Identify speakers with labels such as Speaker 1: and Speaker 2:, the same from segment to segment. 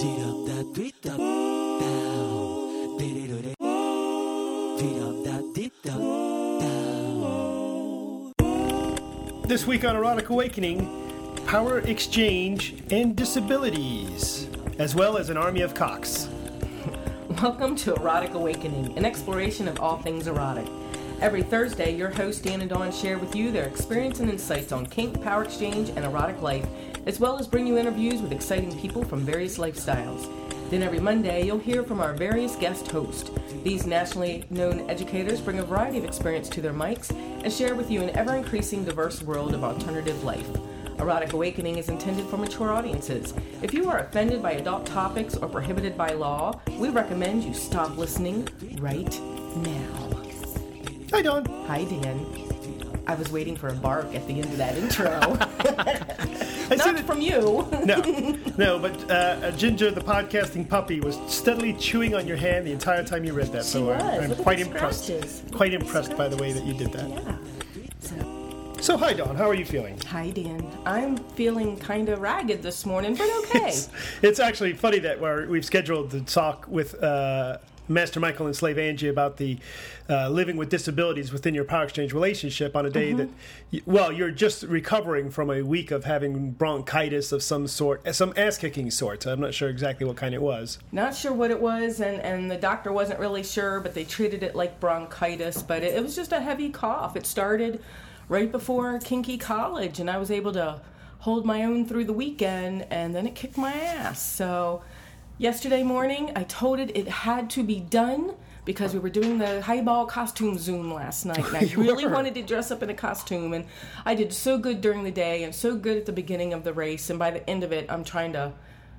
Speaker 1: Tweet up that, tweet up down. Dee-dee-doo-dee. Tweet up that, tweet up down.
Speaker 2: This week on Erotic Awakening, power exchange and disabilities, as well as an army of cocks.
Speaker 3: Welcome to Erotic Awakening, an exploration of all things erotic. Every Thursday, your hosts Dan and Dawn share with you their experience and insights on kink, power exchange, and erotic life, as well as bring you interviews with exciting people from various lifestyles. Then every Monday, you'll hear from our various guest hosts. These nationally known educators bring a variety of experience to their mics and share with you an ever increasing diverse world of alternative life. Erotic Awakening is intended for mature audiences. If you are offended by adult topics or prohibited by law, we recommend you stop listening right now.
Speaker 2: Hi, Dawn.
Speaker 3: Hi, Dan. I was waiting for a bark at the end of that intro.
Speaker 2: I
Speaker 3: Not
Speaker 2: it-
Speaker 3: from you.
Speaker 2: No, no, but uh, Ginger, the podcasting puppy, was steadily chewing on your hand the entire time you read that.
Speaker 3: She
Speaker 2: so
Speaker 3: was.
Speaker 2: I'm, I'm quite impressed.
Speaker 3: scratches.
Speaker 2: Quite impressed by the way that you did that.
Speaker 3: Yeah. So,
Speaker 2: So, hi, Dawn. How are you feeling?
Speaker 3: hi, Dan. I'm feeling kind of ragged this morning, but okay.
Speaker 2: It's actually funny that we're, we've scheduled to talk with uh, Master Michael and Slave Angie about the uh, living with disabilities within your power exchange relationship on a day that, well, you're just recovering from a week of having bronchitis of some sort, uh, some ass kicking sort. I'm not sure exactly what kind it was.
Speaker 3: Not sure what it was, and, and the doctor wasn't really sure, but they treated it like bronchitis. But it, it was just a heavy cough. It started right before Kinky College, and I was able to hold my own through the weekend, and then it kicked my ass. So yesterday morning, I told it it had to be done because we were doing the highball costume zoom last night, and I really
Speaker 2: were.
Speaker 3: wanted to dress up in a costume, and I did so good during the day and so good at the beginning of the race, and by the end of it, I'm trying to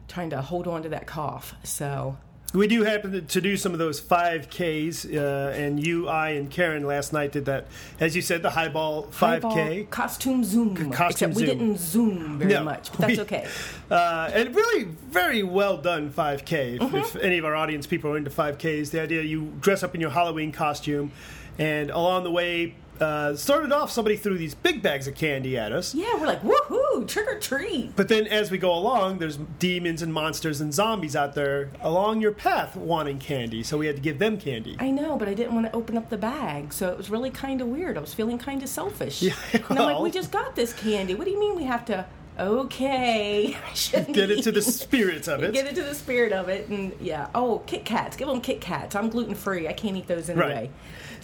Speaker 3: trying to hold on to that cough. So
Speaker 2: We do happen to, do some of those 5Ks, uh, and you, I, and Karen last night did that. As you said, the highball 5K.
Speaker 3: highball costume zoom.
Speaker 2: costume
Speaker 3: Except we didn't zoom very
Speaker 2: No,
Speaker 3: much, but that's
Speaker 2: we-
Speaker 3: okay.
Speaker 2: Uh, and really, very well done 5K. If,
Speaker 3: Mm-hmm.
Speaker 2: if any of our audience people are into 5Ks, the idea you dress up in your Halloween costume, and along the way, uh, started off, somebody threw these big bags of candy at us.
Speaker 3: Yeah, we're like woohoo, trick or treat.
Speaker 2: But then, as we go along, there's demons and monsters and zombies out there along your path wanting candy. So we had to give them candy.
Speaker 3: I know, but I didn't want to open up the bag, so it was really kind of weird. I was feeling kind of selfish.
Speaker 2: Yeah,
Speaker 3: and I'm like, we just got this candy. What do you mean we have to? Okay,
Speaker 2: Get into the
Speaker 3: eat.
Speaker 2: spirits of it.
Speaker 3: Get into the spirit of it, and yeah. Oh, Kit Kats. Give them Kit Kats. I'm gluten free. I can't eat those anyway.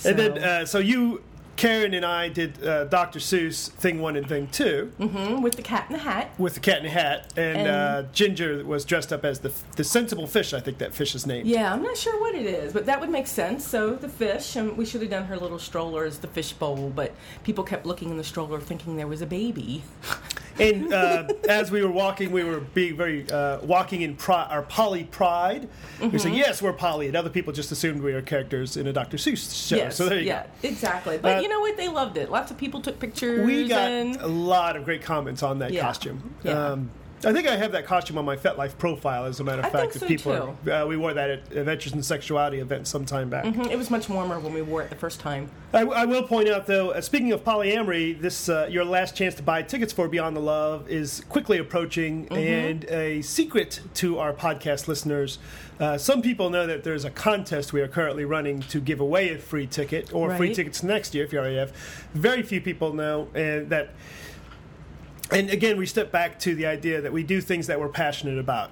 Speaker 2: Right, And then, uh, so you, Karen, and I did uh, Dr. Seuss thing one and thing 2
Speaker 3: Mhm, with the cat in the hat.
Speaker 2: with the cat in the hat, and,
Speaker 3: And-
Speaker 2: uh, Ginger was dressed up as the the sensible fish. I think that fish is named.
Speaker 3: Yeah, I'm not sure what it is, but that would make sense. So the fish, and we should have done her little stroller as the fish bowl, but people kept looking in the stroller thinking there was a baby.
Speaker 2: And uh, as we were walking, we were being very uh, walking in pri- our poly pride. We were saying,
Speaker 3: Mm-hmm.
Speaker 2: "Yes, we're poly," and other people just assumed we were characters in a Dr. Seuss show.
Speaker 3: yes,
Speaker 2: so there you
Speaker 3: yeah, exactly. But
Speaker 2: Uh,
Speaker 3: you know what? They loved it. Lots of people took pictures.
Speaker 2: We got
Speaker 3: and
Speaker 2: a lot of great comments on that
Speaker 3: Yeah.
Speaker 2: costume.
Speaker 3: Yeah.
Speaker 2: Um, I think I have that costume on my FetLife profile, as a matter of
Speaker 3: I
Speaker 2: fact.
Speaker 3: think so,
Speaker 2: people Are, uh, we wore that at Adventures in Sexuality event some time back.
Speaker 3: Mhm, it was much warmer when we wore it the first time.
Speaker 2: I, I will point out, though, uh, speaking of polyamory, this uh, your last chance to buy tickets for Beyond the Love is quickly approaching, and a secret to our podcast listeners. Uh, some people know that there's a contest we are currently running to give away a free ticket or free tickets next year if you already have. Very few people know, and that. And again, we step back to the idea that we do things that we're passionate about.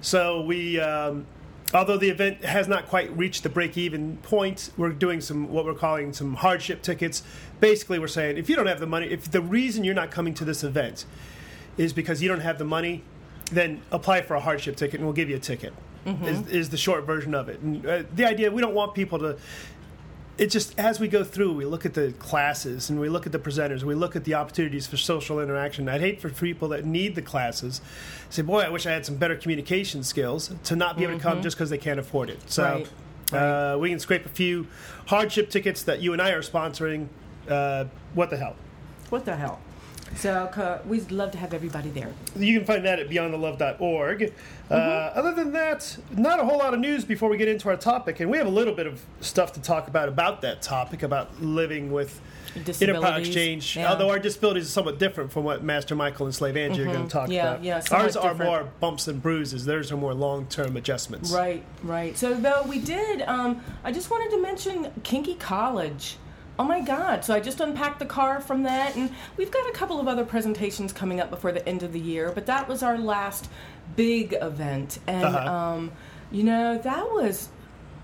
Speaker 2: So we, um, although the event has not quite reached the break-even point, we're doing some what we're calling some hardship tickets. Basically, we're saying if you don't have the money, if the reason you're not coming to this event is because you don't have the money, then apply for a hardship ticket and we'll give you a ticket. Is, is the short version of it. And uh, the idea we don't want people to it just as we go through, we look at the classes and we look at the presenters, we look at the opportunities for social interaction. I'd hate for people that need the classes say, "Boy, I wish I had some better communication skills to not be able to come just because they can't afford it." So
Speaker 3: Right.
Speaker 2: Uh, we can scrape a few hardship tickets that you and I are sponsoring. Uh, what the hell?
Speaker 3: What the hell? So uh, we'd love to have everybody there.
Speaker 2: You can find that at beyondthelove.org. Uh, other than that, not a whole lot of news before we get into our topic, and we have a little bit of stuff to talk about about that topic about living with. Power Exchange.
Speaker 3: Yeah.
Speaker 2: Although our disabilities are somewhat different from what Master Michael and Slave Angie are going to talk
Speaker 3: Yeah,
Speaker 2: about.
Speaker 3: yeah,
Speaker 2: Ours are
Speaker 3: different.
Speaker 2: more bumps and bruises. Theirs are more long-term adjustments.
Speaker 3: Right, right. So though we did, um, I just wanted to mention Kinky College. Oh my God! So I just unpacked the car from that, and we've got a couple of other presentations coming up before the end of the year. But that was our last big event, and
Speaker 2: Uh-huh.
Speaker 3: um, you know that was.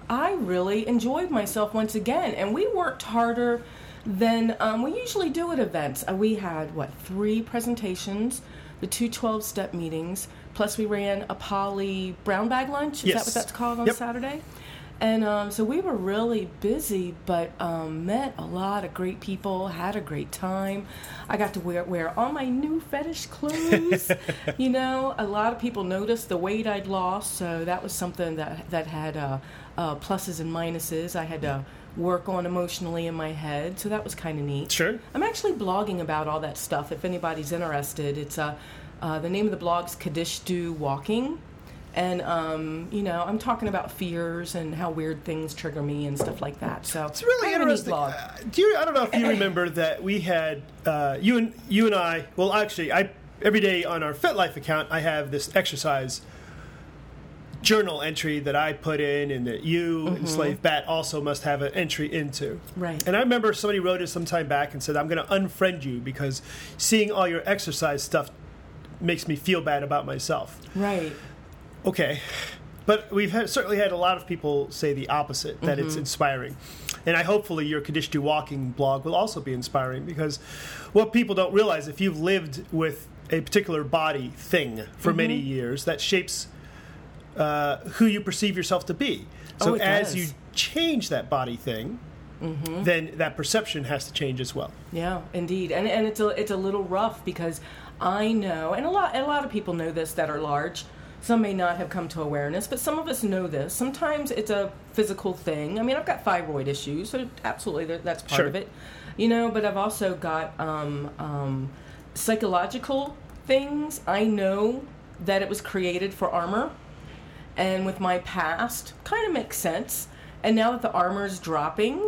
Speaker 3: I really enjoyed myself once again, and we worked harder than um, we usually do at events. Uh, we had what three presentations, the two 12-step meetings, plus we ran a poly brown bag lunch. Is that
Speaker 2: Yes.
Speaker 3: what that's called on
Speaker 2: Yep.
Speaker 3: Saturday? And um, so we were really busy, but um, met a lot of great people, had a great time. I got to wear wear all my new fetish clothes. you know, a lot of people noticed the weight I'd lost, so that was something that that had uh, uh, pluses and minuses. I had to work on emotionally in my head, so that was kind of neat.
Speaker 2: Sure.
Speaker 3: I'm actually blogging about all that stuff. If anybody's interested, it's uh, uh, the name of the blog's Kaddish Do Walking, and um, you know I'm talking about fears and how weird things trigger me and stuff like that. So
Speaker 2: It's really
Speaker 3: kind of a neat
Speaker 2: interesting. Uh, do you? I don't know if you remember that we had uh, you and you and I. Well, actually, I every day on our FetLife account, I have this exercise journal entry that I put in, and that you and Slave Bat also must have an entry into.
Speaker 3: Mm-hmm. Right.
Speaker 2: And I remember somebody wrote it some time back and said, "I'm going to unfriend you because seeing all your exercise stuff makes me feel bad about myself."
Speaker 3: Right.
Speaker 2: Okay, but we've had, certainly had a lot of people say the opposite that
Speaker 3: Mm-hmm.
Speaker 2: it's inspiring, and I hopefully your Kaddish Do Walking blog will also be inspiring because what people don't realize if you've lived with a particular body thing for
Speaker 3: Mm-hmm.
Speaker 2: many years that shapes uh, who you perceive yourself to be. So
Speaker 3: Oh,
Speaker 2: as
Speaker 3: does.
Speaker 2: you change that body thing,
Speaker 3: Mm-hmm.
Speaker 2: then that perception has to change as well.
Speaker 3: Yeah, indeed, and and it's a it's a little rough because I know, and a lot a lot of people know this that are large. Some may not have come to awareness, but some of us know this. Sometimes it's a physical thing. I mean, I've got thyroid issues, so absolutely that's part
Speaker 2: Sure.
Speaker 3: of it. You know, but I've also got um, um, psychological things. I know that it was created for armor, and with my past, kind of makes sense. And now that the armor's dropping,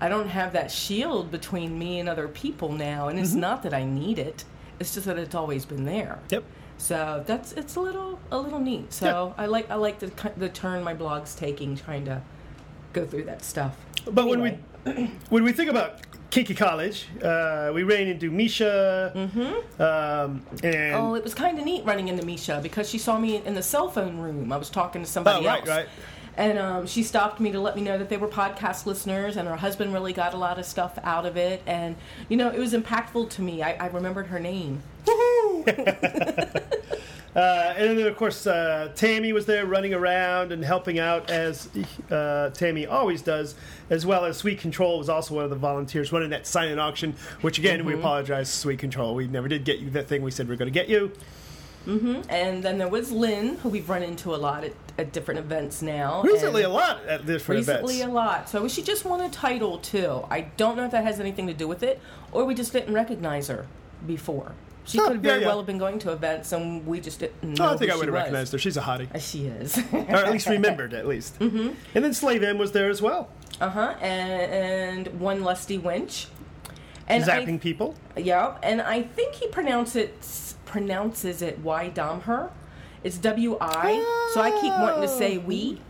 Speaker 3: I don't have that shield between me and other people now, and it's not that I need it. It's just that it's always been there.
Speaker 2: Yep.
Speaker 3: So that's it's a little a little neat. So I like I like the the turn my blog's taking, trying to go through that stuff.
Speaker 2: But
Speaker 3: Anyway.
Speaker 2: when we when we think about Kinky College, uh, we ran into Misha, um, and
Speaker 3: Oh, it was kind of neat running into Misha because she saw me in the cell phone room. I was talking to somebody
Speaker 2: Oh, right,
Speaker 3: else.
Speaker 2: right.
Speaker 3: And um, she stopped me to let me know that they were podcast listeners, and her husband really got a lot of stuff out of it. And, you know, it was impactful to me. I, I remembered her name.
Speaker 2: Uh, and then, of course, uh, Tammy was there running around and helping out as uh, Tammy always does, as well as Sweet Control was also one of the volunteers running that silent auction. Which again, we apologize, Sweet Control. We never did get you that thing we said we are going to get you.
Speaker 3: And then there was Lynn, who we've run into a lot at, at different events now.
Speaker 2: Recently,
Speaker 3: and
Speaker 2: a lot at different events.
Speaker 3: recently a lot. So she just won a title too. I don't know if that has anything to do with it, or we just didn't recognize her before. She
Speaker 2: Huh,
Speaker 3: could have
Speaker 2: yeah,
Speaker 3: very
Speaker 2: yeah.
Speaker 3: well have been going to events, and we just didn't know.
Speaker 2: Oh, I think
Speaker 3: who
Speaker 2: I would have
Speaker 3: was.
Speaker 2: recognized her. She's a hottie,
Speaker 3: Uh, She is.
Speaker 2: or at least remembered at least. Mm-hmm. And then Slave M was there as well,
Speaker 3: uh huh. And, and one lusty wench. And I-
Speaker 2: zapping people.
Speaker 3: Yeah, and I think he pronounced it pronounces it Y Domher. It's W I. So I keep wanting to say we,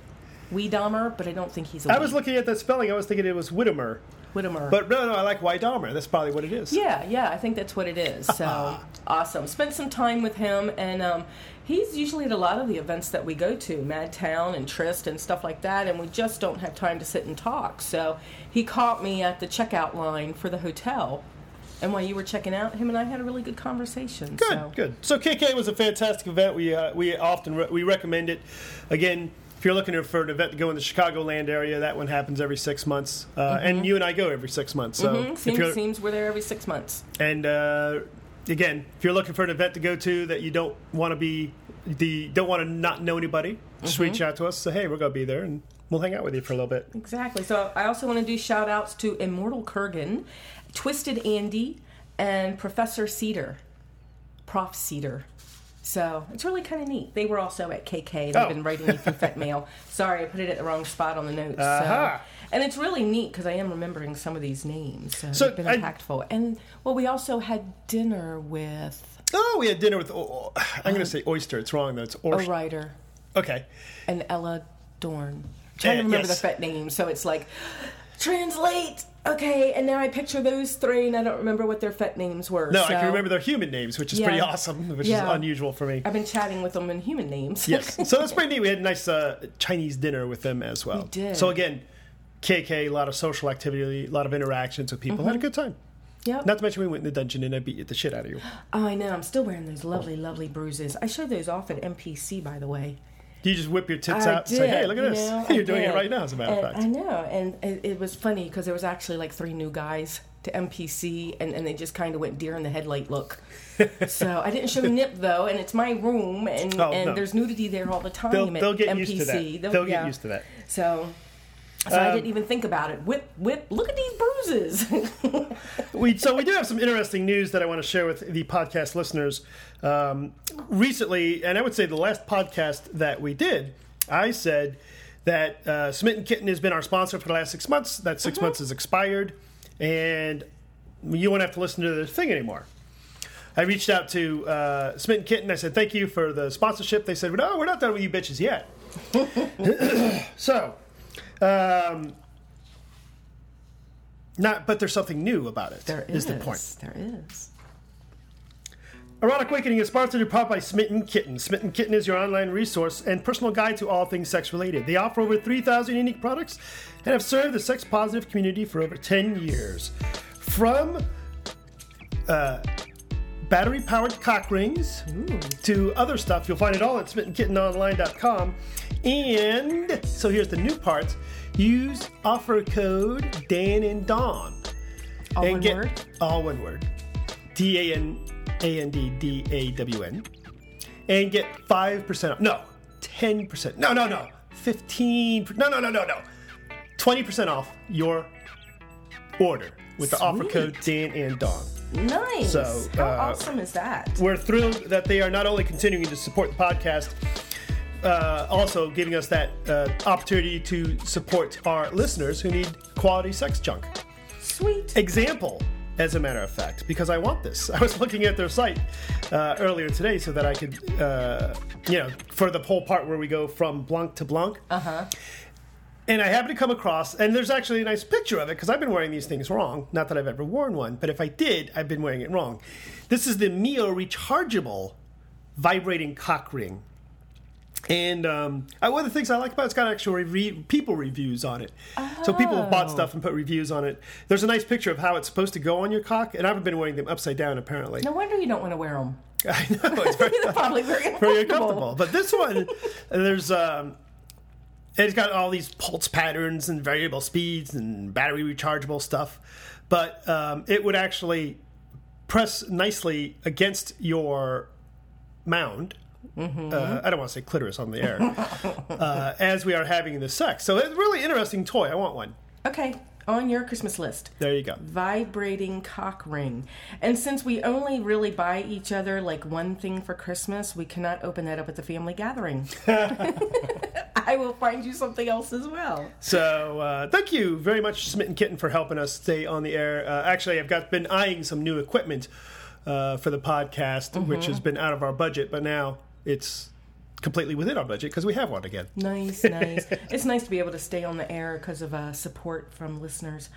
Speaker 3: we Dahmer, but I don't think he's a
Speaker 2: I
Speaker 3: we.
Speaker 2: was looking at that spelling. I was thinking it was Whittemer,
Speaker 3: Whittemer.
Speaker 2: but no, no, I like White Dahmer. That's probably what it is.
Speaker 3: yeah, yeah, I think that's what it is. So awesome. Spent some time with him, and um, he's usually at a lot of the events that we go to, Madtown and Trist and stuff like that, and we just don't have time to sit and talk. So he caught me at the checkout line for the hotel. And while you were checking out, him and I had a really good conversation.
Speaker 2: Good,
Speaker 3: so.
Speaker 2: good. So KK was a fantastic event. We uh, we often re- we recommend it. Again, if you're looking for an event to go in the Chicagoland area, that one happens every six months, uh, and you and I go every six months. So
Speaker 3: Mhm, Seems, seems we're there every six months.
Speaker 2: and uh, again, if you're looking for an event to go to that you don't want to be the don't want to not know anybody, just
Speaker 3: Mm-hmm.
Speaker 2: reach out to us. Say, hey, we're gonna be there, and we'll hang out with you for a little bit.
Speaker 3: Exactly. So I also want to do shout outs to Immortal Kurgan, Twisted Andy, and Professor Cedar. Prof. Cedar. So it's really kind of neat. They were also at KK. They've
Speaker 2: Oh.
Speaker 3: been writing me through Fet Mail. Sorry, I put it at the wrong spot on the notes.
Speaker 2: Aha.
Speaker 3: So. And it's really neat because I am remembering some of these names. So,
Speaker 2: So
Speaker 3: they've been
Speaker 2: I-
Speaker 3: impactful. And well, we also had dinner with
Speaker 2: Oh, we had dinner with. Oh, I'm going to say oyster. It's wrong though. It's
Speaker 3: a
Speaker 2: oyster.
Speaker 3: writer
Speaker 2: Okay.
Speaker 3: and Ella Dorn. I'm trying to
Speaker 2: Uh,
Speaker 3: remember
Speaker 2: yes.
Speaker 3: the Fet name, So it's like translate. Okay, and now I picture those three, and I don't remember what their Fet names were.
Speaker 2: No,
Speaker 3: so
Speaker 2: I can remember their human names, which is
Speaker 3: Yeah.
Speaker 2: pretty awesome, which
Speaker 3: Yeah.
Speaker 2: is unusual for me.
Speaker 3: I've been chatting with them in human names.
Speaker 2: Yes. So that's pretty neat. We had a nice uh, Chinese dinner with them as well.
Speaker 3: We did.
Speaker 2: So again, KK, a lot of social activity, a lot of interactions with people. Had a good time.
Speaker 3: Yep.
Speaker 2: Not to mention we went in the dungeon and I beat the shit out of you.
Speaker 3: Oh, I know. I'm still wearing those lovely, lovely bruises. I showed those off at MPC, by the way.
Speaker 2: You just whip your tits
Speaker 3: I
Speaker 2: out
Speaker 3: did.
Speaker 2: and say, "Hey, look at
Speaker 3: you
Speaker 2: this"?
Speaker 3: know,
Speaker 2: You're doing it right now, as a matter of fact.
Speaker 3: I know, and it, it was funny because there was actually like three new guys to MPC, and, and they just kind of went deer in the headlight look. so I didn't show nip though, and it's my room, and,
Speaker 2: Oh,
Speaker 3: and
Speaker 2: no.
Speaker 3: there's nudity there all the time.
Speaker 2: They'll,
Speaker 3: at
Speaker 2: they'll get
Speaker 3: MPC.
Speaker 2: used to that.
Speaker 3: They'll,
Speaker 2: They'll
Speaker 3: yeah.
Speaker 2: get used to that.
Speaker 3: So, so I
Speaker 2: Um,
Speaker 3: didn't even think about it. Whip, whip! Look at these bruises.
Speaker 2: We, so we do have some interesting news that I want to share with the podcast listeners. Um, recently, and I would say the last podcast that we did, I said that uh, Smitten Kitten has been our sponsor for the last six months. That 6 months has expired, and you won't have to listen to their thing anymore. I reached out to uh, Smitten Kitten. I said, "Thank you for the sponsorship." They said, "No, we're not done with you bitches yet." so, um, not, but there's something new about it.
Speaker 3: there
Speaker 2: is
Speaker 3: is
Speaker 2: the point.
Speaker 3: There is.
Speaker 2: Erotic Awakening is sponsored in part by Smitten Kitten. Smitten Kitten is your online resource and personal guide to all things sex related. They offer over 3,000 unique products and have served the sex positive community for over 10 years. From uh, battery powered cock rings to other stuff, you'll find it all at smittenkittenonline.com. And so here's the new parts. use offer code Dan and Dawn.
Speaker 3: All
Speaker 2: and
Speaker 3: one
Speaker 2: get
Speaker 3: word.
Speaker 2: all one word. D A N A N D D A W N. And get 5% off. No, 10%. No, no, no. 15. No, no, no, no, no. 20% off your order with the offer code Dan and Dawn.
Speaker 3: Nice.
Speaker 2: So,
Speaker 3: How
Speaker 2: uh,
Speaker 3: awesome is that?
Speaker 2: We're thrilled that they are not only continuing to support the podcast, uh, also giving us that uh, opportunity to support our listeners who need quality sex junk.
Speaker 3: Sweet.
Speaker 2: Example, as a matter of fact, because I want this. I was looking at their site uh, earlier today so that I could, uh, you know, for the whole part where we go from Blanc to Blanc. Uh huh. And I happened to come across, and there's actually a nice picture of it because I've been wearing these things wrong. Not that I've ever worn one, but if I did, I've been wearing it wrong. This is the Mio rechargeable vibrating cock ring. And um, one of the things I like about it, it's got actual re- people reviews on it. So people have bought
Speaker 3: Oh.
Speaker 2: stuff and put reviews on it. There's a nice picture of how it's supposed to go on your cock, and I've been wearing them upside down apparently.
Speaker 3: No wonder you don't want to wear them.
Speaker 2: I know it's very,
Speaker 3: Probably very uncomfortable.
Speaker 2: very uncomfortable. But this one, there's um, it's got all these pulse patterns and variable speeds and battery rechargeable stuff. But um, it would actually press nicely against your mound. Uh, I don't want to say clitoris on the air. uh, as we are having the sex, so it's a really interesting toy. I want one.
Speaker 3: Okay, on your Christmas list.
Speaker 2: There you go.
Speaker 3: Vibrating cock ring. And since we only really buy each other like one thing for Christmas, we cannot open that up at the family gathering. I will find you something else as well.
Speaker 2: So uh, thank you very much, Smitten Kitten, for helping us stay on the air. Uh, actually, I've got been eyeing some new equipment uh, for the podcast, which has been out of our budget, but now it's completely within our budget because we have one again.
Speaker 3: Nice, nice. it's nice to be able to stay on the air because of uh, support from listeners.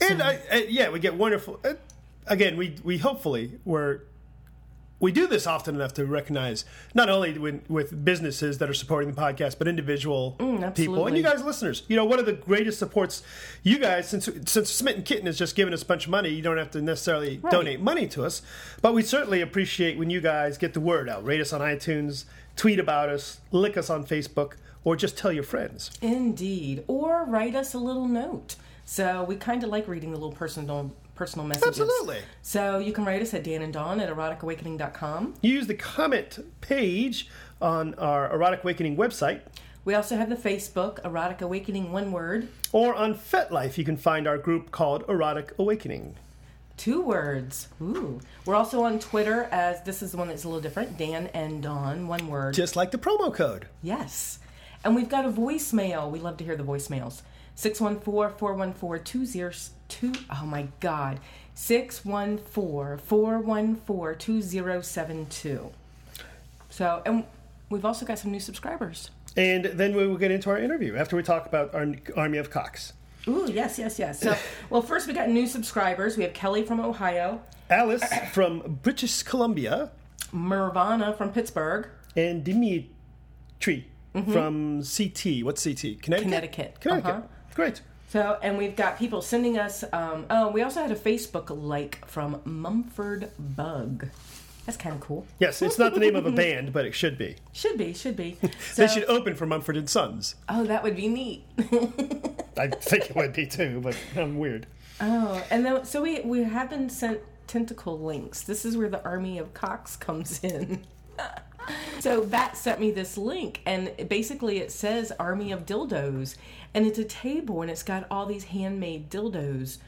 Speaker 2: And I, I, yeah, we get wonderful. Uh, again, we we hopefully we're we do this often enough to recognize not only when, with businesses that are supporting the podcast, but individual mm, people and you guys, listeners. You know, one of the greatest supports you guys, since since Smitten Kitten has just given us a bunch of money, you don't have to necessarily
Speaker 3: Right.
Speaker 2: donate money to us, but we certainly appreciate when you guys get the word out, rate us on iTunes, tweet about us, lick us on Facebook, or just tell your friends.
Speaker 3: Indeed. Or write us a little note. So we kind of like reading the little personal personal messages.
Speaker 2: Absolutely.
Speaker 3: So you can write us at Dan and Dawn at eroticawakening.com.
Speaker 2: Use the comment page on our Erotic Awakening website.
Speaker 3: We also have the Facebook, Erotic Awakening, one word.
Speaker 2: Or on FetLife, you can find our group called Erotic Awakening.
Speaker 3: Two words. Ooh. We're also on Twitter as this is the one that's a little different. Dan and Dawn. One word.
Speaker 2: Just like the promo code.
Speaker 3: Yes. And we've got a voicemail. We love to hear the voicemails. 614-414-202 Oh my god. 614-414-2072. So, and we've also got some new subscribers.
Speaker 2: And then we will get into our interview after we talk about our Army of Cocks.
Speaker 3: Ooh, yes, yes, yes. So, well, first we got new subscribers. We have Kelly from Ohio,
Speaker 2: Alice from British Columbia
Speaker 3: Mervana from Pittsburgh,
Speaker 2: and Dimitri from CT. What's CT? Connecticut?
Speaker 3: Connecticut.
Speaker 2: Connecticut.
Speaker 3: Uh-huh.
Speaker 2: Great.
Speaker 3: So, and we've got people sending us. Um, oh, we also had a Facebook like from Mumford Bug. That's kind of cool.
Speaker 2: Yes, it's not the name of a band, but it should be.
Speaker 3: Should be, should be. So,
Speaker 2: They should open for Mumford and Sons.
Speaker 3: oh, that would be neat.
Speaker 2: I think it would be too, but I'm weird.
Speaker 3: Oh, and then so we we have been sent tentacle links. This is where the army of cocks comes in. so Bat sent me this link, and basically it says "army of dildos," and it's a table, and it's got all these handmade dildos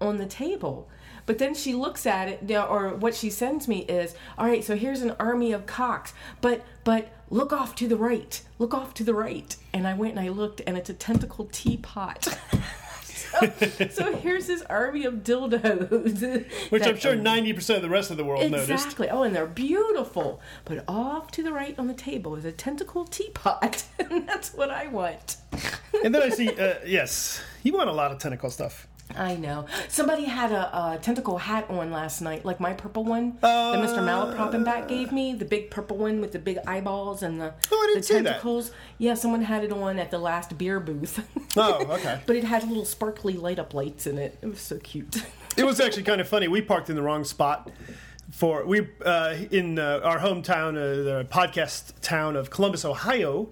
Speaker 3: on the table. But then she looks at it, or what she sends me is, all right, so here's an army of cocks, but but look off to the right, look off to the right. And I went and I looked, and it's a tentacle teapot. so, so here's this army of dildos,
Speaker 2: Which I'm sure 90% of the rest of the world noticed.
Speaker 3: Exactly. Oh, and they're beautiful. But off to the right on the table is a tentacle teapot, and that's what I want.
Speaker 2: And then I see, uh, yes, you want a lot of tentacle stuff.
Speaker 3: I know. Somebody had a, a tentacle hat on last night, like my purple one that Mr. Uh, Malapropenbat gave me, the big purple one with the big eyeballs and the,
Speaker 2: Oh, I didn't
Speaker 3: the tentacles. Yeah, someone had it on at the last beer booth.
Speaker 2: Oh, okay.
Speaker 3: but it had little sparkly light up lights in it. It was so cute.
Speaker 2: It was actually kind of funny. We parked in the wrong spot for we uh, in uh, our hometown, uh, the podcast town of Columbus, Ohio.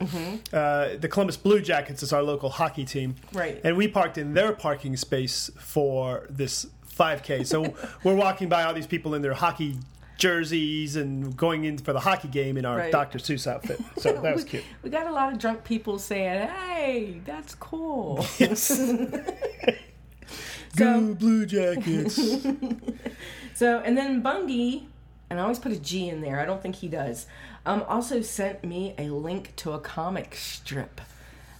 Speaker 2: Uh, the Columbus Blue Jackets is our local hockey team,
Speaker 3: Right.
Speaker 2: And we parked in their parking space for this 5K. So we're walking by all these people in their hockey jerseys and going in for the hockey game in our
Speaker 3: Right.
Speaker 2: Dr. Seuss outfit. So that was
Speaker 3: we,
Speaker 2: cute.
Speaker 3: we got a lot of drunk people saying, "Hey, that's cool."
Speaker 2: Yes.
Speaker 3: So-
Speaker 2: Go Blue Jackets.
Speaker 3: So, and then Bungie, and I always put a G in there. I don't think he does. Um, also sent me a link to a comic strip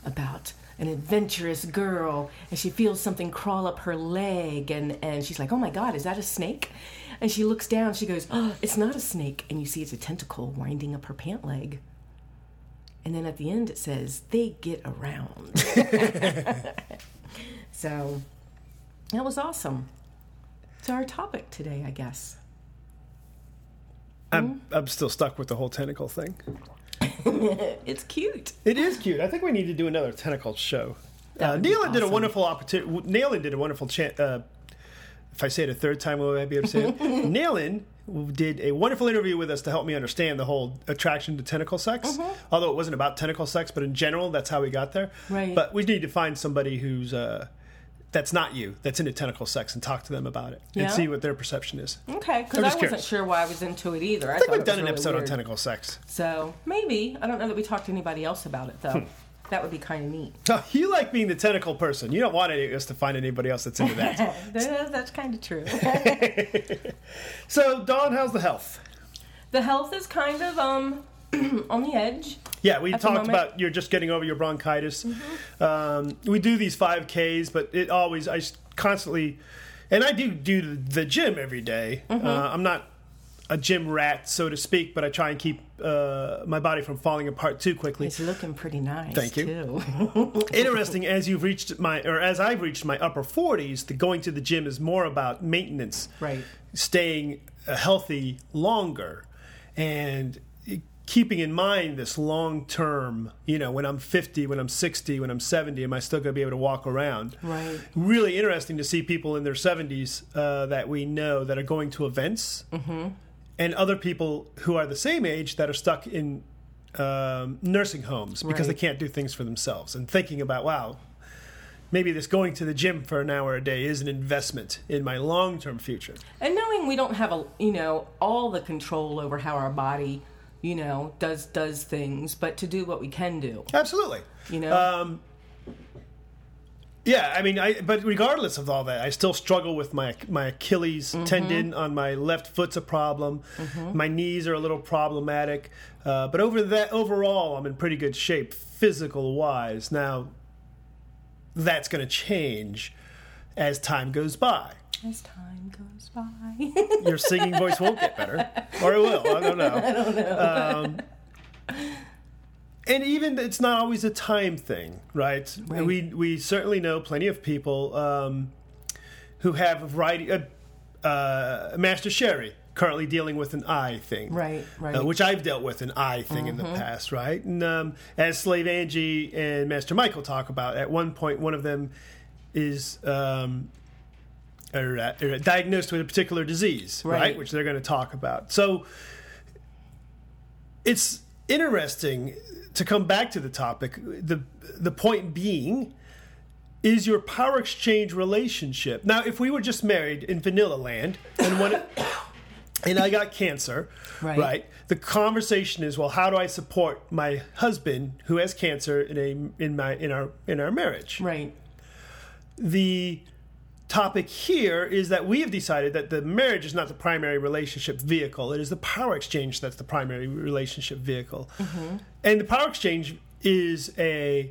Speaker 3: about an adventurous girl, and she feels something crawl up her leg, and and she's like, "Oh my God, is that a snake?" And she looks down. She goes, "Oh, it's not a snake," and you see it's a tentacle winding up her pant leg. And then at the end it says, "They get around." so that was awesome. It's our topic today, I guess.
Speaker 2: I'm, I'm still stuck with the whole tentacle thing.
Speaker 3: It's cute.
Speaker 2: It is cute. I think we need to do another tentacle show. Uh,
Speaker 3: be
Speaker 2: Nealon did a wonderful opportunity. Nealon did a wonderful chance. Uh, if I say it a third time, will I be able to say it? Nealon did a wonderful interview with us to help me understand the whole attraction to tentacle sex.
Speaker 3: Mm-hmm.
Speaker 2: Although it wasn't about tentacle sex, but in general, that's how we got there.
Speaker 3: Right.
Speaker 2: But we need to find somebody who's uh, that's not you, that's into tentacle sex, and talk to them about it and see what their perception is.
Speaker 3: Okay, because I wasn't
Speaker 2: curious.
Speaker 3: sure why I was into it either. I,
Speaker 2: I think we've done an
Speaker 3: really
Speaker 2: episode on tentacle sex.
Speaker 3: So maybe I don't know that we talked to anybody else about it though. that would be kind of neat.
Speaker 2: Oh, you like being the tentacle person. You don't want us to find anybody else that's into that.
Speaker 3: That- That's kind of true.
Speaker 2: so, Dawn, how's the health?
Speaker 3: the health is kind of um on the edge.
Speaker 2: Yeah, we talked about you're just getting over your bronchitis. Um, we do these 5Ks, but it always, I constantly, and I do do the gym every day. Uh, I'm not a gym rat, so to speak, but I try and keep uh, my body from falling apart too quickly.
Speaker 3: It's looking pretty nice.
Speaker 2: Thank you.
Speaker 3: Too.
Speaker 2: Interesting, as you've reached my, or as I've reached my upper 40s, the going to the gym is more about maintenance.
Speaker 3: right.
Speaker 2: staying uh, healthy longer and keeping in mind this long term you know when i'm 50 when i'm 60 when i'm 70 am i still going to be able to walk around
Speaker 3: Right.
Speaker 2: really interesting to see people in their 70s uh, that we know that are going to events
Speaker 3: Mm-hmm.
Speaker 2: and other people who are the same age that are stuck in um, nursing homes because
Speaker 3: Right.
Speaker 2: they can't do things for themselves and thinking about wow maybe this going to the gym for an hour a day is an investment in my long-term future
Speaker 3: And knowing we don't have a you know all the control over how our body you know does does things, but to do what we can do.
Speaker 2: absolutely
Speaker 3: You know.
Speaker 2: Um, Yeah, I mean, I but regardless of all that, I still struggle with my my Achilles tendon on my left foot's a problem. My knees are a little problematic, uh, but over that overall, I'm in pretty good shape physical wise. Now, that's going to change as time goes by.
Speaker 3: As time goes
Speaker 2: Your singing voice won't get better, or it will. I don't know. I don't know. Um, and even it's not always a time thing, right?
Speaker 3: Right.
Speaker 2: We we certainly know plenty of people um, who have a variety. Uh, uh, Master Sherry currently dealing with an eye thing,
Speaker 3: Right, right.
Speaker 2: Uh, which I've dealt with an eye thing in the past, right? And um, as Slave Angie and Master Michael talk about, at one point, one of them is. Um, or, uh, or diagnosed with a particular disease, right.
Speaker 3: Right.
Speaker 2: Which they're going to talk about. So it's interesting to come back to the topic. The the point being is your power exchange relationship. Now, if we were just married in vanilla land and one and I got cancer,
Speaker 3: Right.
Speaker 2: right? The conversation is, well, how do I support my husband who has cancer in a in my in our in our marriage?
Speaker 3: right.
Speaker 2: the topic here is that we have decided that the marriage is not the primary relationship vehicle. It is the power exchange that's the primary relationship vehicle. And the power exchange is a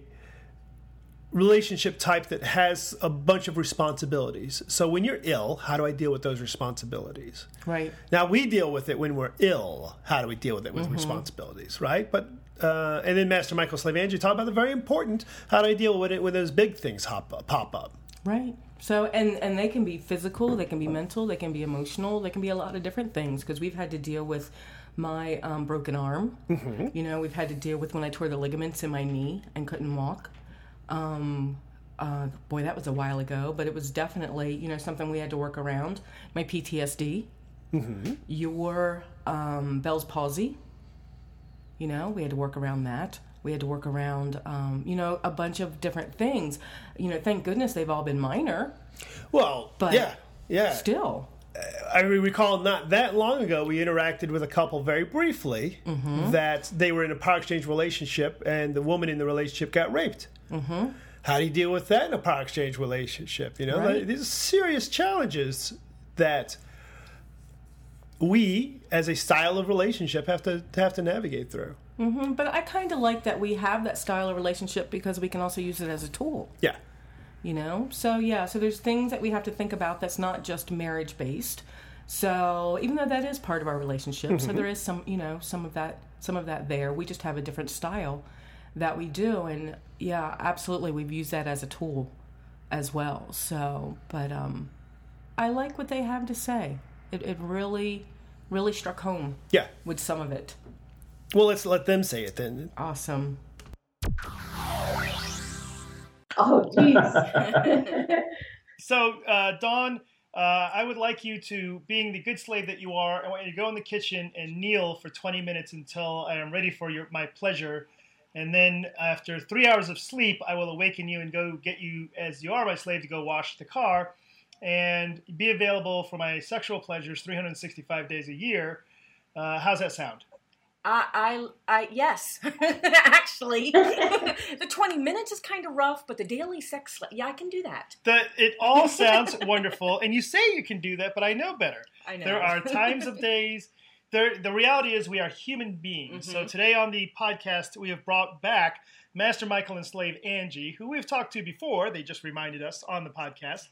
Speaker 2: relationship type that has a bunch of responsibilities. So when you're ill, how do I deal with those responsibilities?
Speaker 3: Right.
Speaker 2: Now we deal with it when we're ill. How do we deal with it with responsibilities, right? But uh, and then Master Michael Slave Angie talked about the very important how do I deal with it when those big things hop up, pop up.
Speaker 3: Right. So and and they can be physical, they can be mental, they can be emotional, they can be a lot of different things because we've had to deal with my um, broken arm. You know, we've had to deal with when I tore the ligaments in my knee and couldn't walk. Um, uh, boy, that was a while ago, but it was definitely you know something we had to work around. My PTSD, your um, Bell's palsy. You know, we had to work around that. We had to work around, um, you know, a bunch of different things. You know, thank goodness they've all been minor.
Speaker 2: Well,
Speaker 3: But
Speaker 2: yeah, yeah.
Speaker 3: Still,
Speaker 2: I recall not that long ago we interacted with a couple very briefly that they were in a power exchange relationship and the woman in the relationship got raped. Mm-hmm. How do you deal with that in a power exchange relationship? You know,
Speaker 3: Right.
Speaker 2: like, these are serious challenges that we, as a style of relationship, have to have to navigate through.
Speaker 3: Hmm but I kind of like that we have that style of relationship because we can also use it as a tool.
Speaker 2: Yeah,
Speaker 3: you know? So yeah so there's things that we have to think about that's not just marriage based. So even though that is part of our relationship so there is some you know some of that some of that there. We just have a different style that we do and yeah absolutely we've used that as a tool as well. So but um i like what they have to say. It, it really really struck home
Speaker 2: yeah.
Speaker 3: with some of it
Speaker 2: Well, let's let them say it then.
Speaker 3: awesome
Speaker 4: Oh, jeez.
Speaker 2: So, uh, Dawn, uh, I would like you to, being the good slave that you are, I want you to go in the kitchen and kneel for 20 minutes until I am ready for your my pleasure. And then, after three hours of sleep, I will awaken you and go get you, as you are my slave, to go wash the car and be available for my sexual pleasures 365 days a year. Uh, how's that sound?
Speaker 5: I, I, I yes, actually, the twenty minutes is kind of rough, but the daily sex, yeah, I can do that.
Speaker 2: That it all sounds wonderful, and you say you can do that, but I know better.
Speaker 5: I know.
Speaker 2: There are times of days. There, the reality is we are human beings. So today on the podcast, we have brought back Master Michael and Slave Angie, who we've talked to before. They just reminded us on the podcast,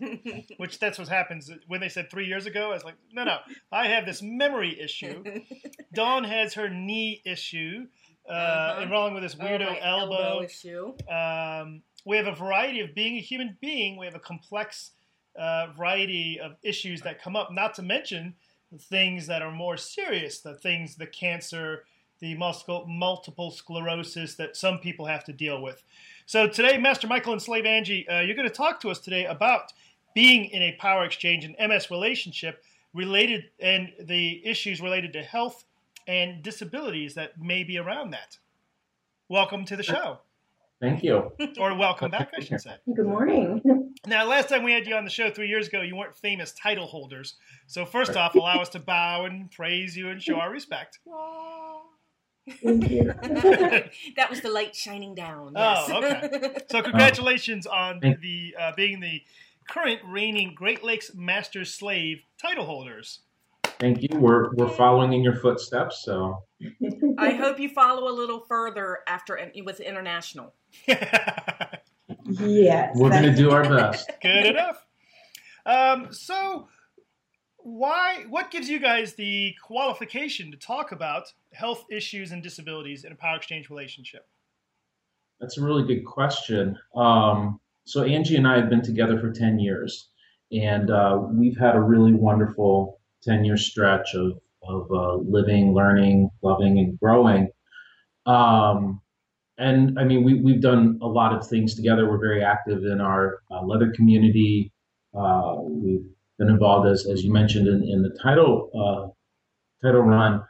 Speaker 2: which that's what happens when they said three years ago. I was like, no, no, I have this memory issue. Dawn has her knee issue, uh,
Speaker 5: Uh-huh.
Speaker 2: and along with this
Speaker 5: Oh,
Speaker 2: weirdo
Speaker 5: my
Speaker 2: elbow.
Speaker 5: issue.
Speaker 2: Um, we have a variety of being a human being. We have a complex uh, variety of issues that come up. Not to mention things that are more serious, the things, the cancer, the muscle, multiple sclerosis that some people have to deal with. So today, Master Michael and Slave Angie, uh, you're going to talk to us today about being in a power exchange and MS relationship related and the issues related to health and disabilities that may be around that. Welcome to the show.
Speaker 6: Thank you.
Speaker 2: Or welcome back, I should say.
Speaker 4: Good morning.
Speaker 2: Now, last time we had you on the show three years ago, you weren't famous title holders. So, first off, allow us to bow and praise you and show our respect.
Speaker 4: Thank you.
Speaker 5: that was the light shining down.
Speaker 2: Oh, okay. So congratulations on
Speaker 6: Thank-
Speaker 2: the uh, being the current reigning Great Lakes Master Slave title holders.
Speaker 6: Thank you. We're we're following in your footsteps. So
Speaker 5: I hope you follow a little further after with international.
Speaker 4: yes.
Speaker 6: we're going to do our best.
Speaker 2: Good enough. Um, so, why? What gives you guys the qualification to talk about health issues and disabilities in a power exchange relationship?
Speaker 6: That's a really good question. Um, so Angie and I have been together for ten years, and uh, we've had a really wonderful ten-year stretch of of uh, living, learning, loving, and growing. Um, and I mean, we we've done a lot of things together. We're very active in our uh, leather community. Uh, we've been involved, as as you mentioned, in, in the title uh, title run.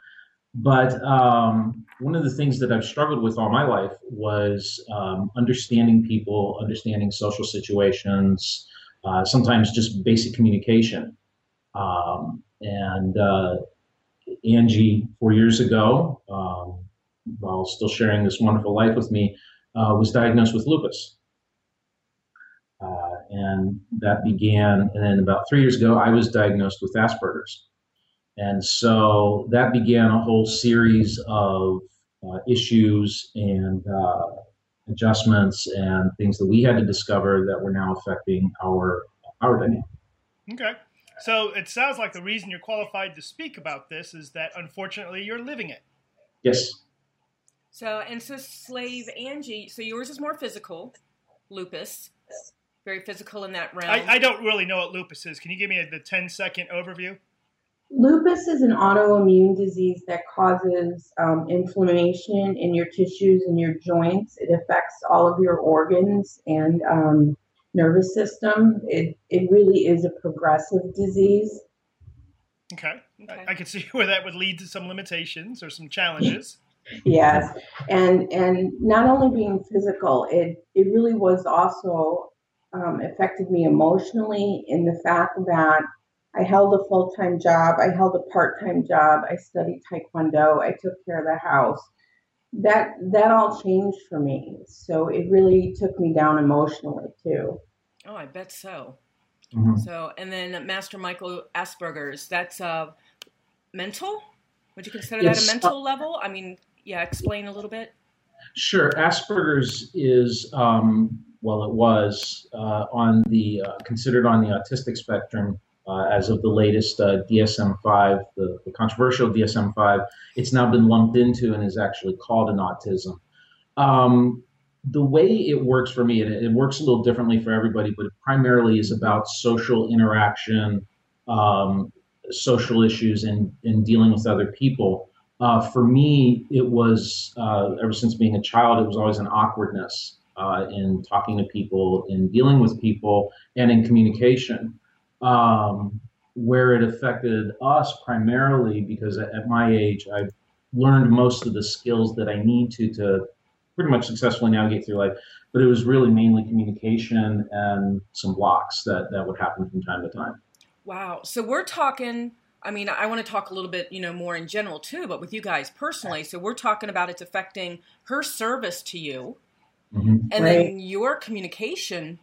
Speaker 6: But um, one of the things that I've struggled with all my life was um, understanding people, understanding social situations, uh, sometimes just basic communication. Um, and uh, Angie, four years ago, um, while still sharing this wonderful life with me, uh, was diagnosed with lupus. Uh, and that began, and then about three years ago, I was diagnosed with Asperger's. And so that began a whole series of uh, issues and uh, adjustments and things that we had to discover that were now affecting our our dynamic.
Speaker 2: Okay. So it sounds like the reason you're qualified to speak about this is that unfortunately you're living it.
Speaker 6: Yes.
Speaker 5: So, and so slave Angie, so yours is more physical, lupus, very physical in that realm.
Speaker 2: I, I don't really know what lupus is. Can you give me a, the 10 second overview?
Speaker 4: Lupus is an autoimmune disease that causes um, inflammation in your tissues and your joints. It affects all of your organs and um, nervous system. It, it really is a progressive disease.
Speaker 2: Okay.
Speaker 5: Okay.
Speaker 2: I, I can see where that would lead to some limitations or some challenges.
Speaker 4: Yes, and and not only being physical, it it really was also um, affected me emotionally in the fact that I held a full time job, I held a part time job, I studied taekwondo, I took care of the house. That that all changed for me, so it really took me down emotionally too.
Speaker 5: oh, I bet so.
Speaker 6: Mhm.
Speaker 5: So, and then Master Michael Asperger's, that's uh, mental? Would you consider that a mental level? I mean, yeah, explain a little bit.
Speaker 6: Sure. Asperger's is um, well, it was uh, on the uh, considered on the autistic spectrum uh, as of the latest uh, DSM-5, the, the controversial DSM-5. It's now been lumped into and is actually called an autism. Um, the way it works for me, and it, it works a little differently for everybody, but it primarily is about social interaction, um, social issues, and, and dealing with other people. Uh, for me, it was uh, ever since being a child, it was always an awkwardness uh, in talking to people, in dealing with people, and in communication. Um, where it affected us primarily because at, at my age, I've learned most of the skills that I need to to pretty much successfully navigate through life. But it was really mainly communication and some blocks that that would happen from time to time.
Speaker 5: Wow. So we're talking. I mean, I want to talk a little bit, you know, more in general too, but with you guys personally. So we're talking about it's affecting her service to you,
Speaker 6: Mhm.
Speaker 5: and
Speaker 4: Right.
Speaker 5: then your communication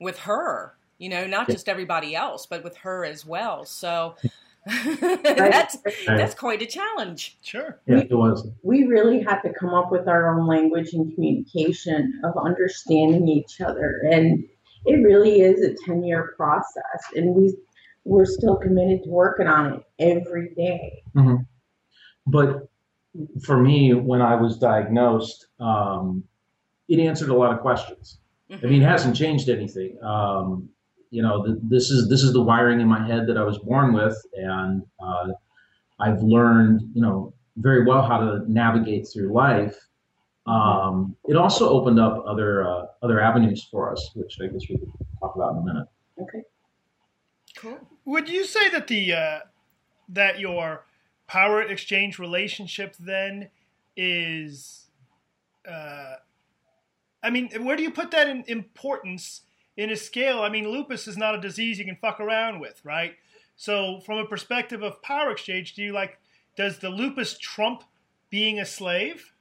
Speaker 5: with her. You know, not
Speaker 6: Yeah.
Speaker 5: just everybody else, but with her as well. So that's that's quite a challenge.
Speaker 2: Sure.
Speaker 6: Yeah, it was.
Speaker 4: we really had to come up with our own language and communication of understanding each other and it really is a 10 year process and we we're still committed to working on it every day
Speaker 6: But for me, when I was diagnosed, um, it answered a lot of questions. I mean, it hasn't changed anything. Um, you know, th- this is this is the wiring in my head that I was born with, and uh, I've learned, you know, very well how to navigate through life. Um, it also opened up other uh, other avenues for us, which I guess we could talk about in a minute.
Speaker 4: okay
Speaker 5: Cool.
Speaker 2: Would you say that the uh, that your power exchange relationship then is? Uh, I mean, where do you put that in importance in a scale? I mean, lupus is not a disease you can fuck around with, right? So, from a perspective of power exchange, do you like? Does the lupus trump being a slave?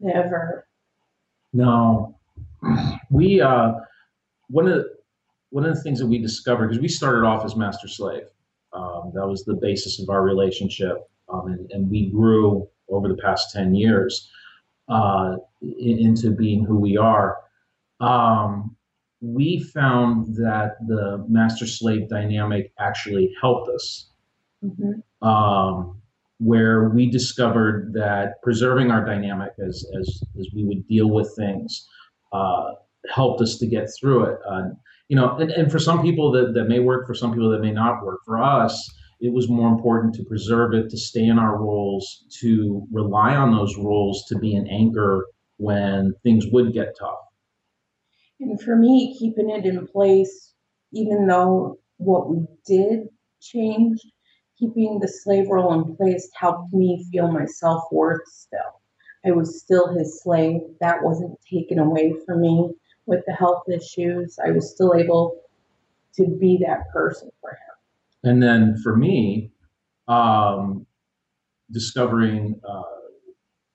Speaker 4: Never.
Speaker 6: No, we uh, one of the, one of the things that we discovered because we started off as master slave. Um, that was the basis of our relationship, um, and, and we grew over the past ten years uh, into being who we are. Um, we found that the master slave dynamic actually helped us.
Speaker 4: Mm-hmm.
Speaker 6: Um, where we discovered that preserving our dynamic as, as, as we would deal with things uh, helped us to get through it. Uh, you know, and, and for some people that, that may work, for some people that may not work. For us, it was more important to preserve it, to stay in our roles, to rely on those roles to be an anchor when things would get tough.
Speaker 4: And for me, keeping it in place, even though what we did change, keeping the slave role in place helped me feel my self worth still. I was still his slave. That wasn't taken away from me with the health issues. I was still able to be that person for him.
Speaker 6: And then for me, um, discovering uh,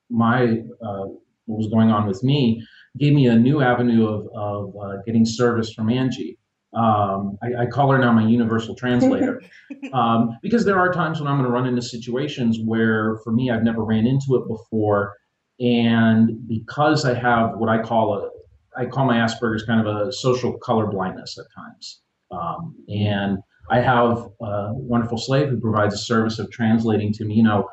Speaker 6: my uh, what was going on with me gave me a new avenue of, of uh, getting service from Angie. Um, I, I, call her now my universal translator um, because there are times when I'm going to run into situations where, for me, I've never ran into it before, and because I have what I call a I call my Asperger's kind of a social color blindness at times, um, and I have a wonderful slave who provides a service of translating to me. You know,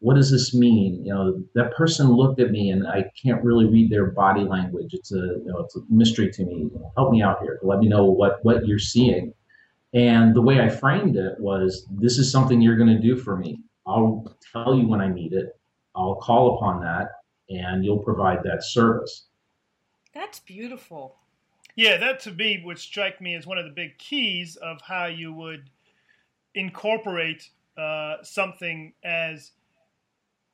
Speaker 6: what does this mean? You know, that person looked at me and I can't really read their body language. It's a, you know, it's a mystery to me. Help me out here. Let me know what, what you're seeing. And the way I framed it was, this is something you're going to do for me. I'll tell you when I need it. I'll call upon that and you'll provide that service.
Speaker 5: That's beautiful.
Speaker 2: Yeah, that to me would strike me as one of the big keys of how you would incorporate uh, something as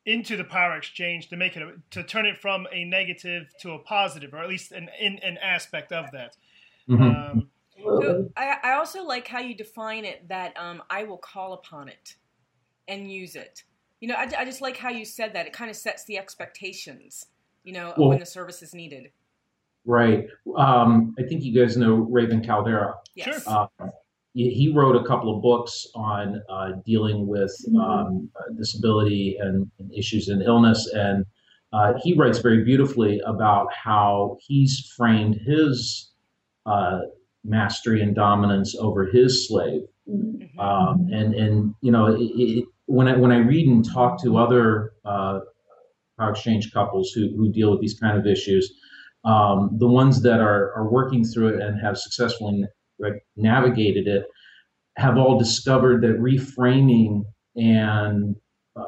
Speaker 2: into the power exchange to make it a, to turn it from a negative to a positive, or at least an in, an aspect of that.
Speaker 6: Mm-hmm.
Speaker 2: Um,
Speaker 5: so I, I also like how you define it that um, I will call upon it and use it. You know, I, I just like how you said that. It kind of sets the expectations, you know, well, when the service is needed.
Speaker 6: Right. Um, I think you guys know Raven Kaldera.
Speaker 5: Yes.
Speaker 2: Sure.
Speaker 6: Uh, he wrote a couple of books on uh, dealing with mm-hmm. um, disability and, and, issues and illness, and uh, he writes very beautifully about how he's framed his uh, mastery and dominance over his slave. Mm-hmm. Um, and and you know, it, it, when I when I read and talk to other uh, power exchange couples who who deal with these kind of issues, um, the ones that are are working through it and have successfully navigated it have all discovered that reframing and uh,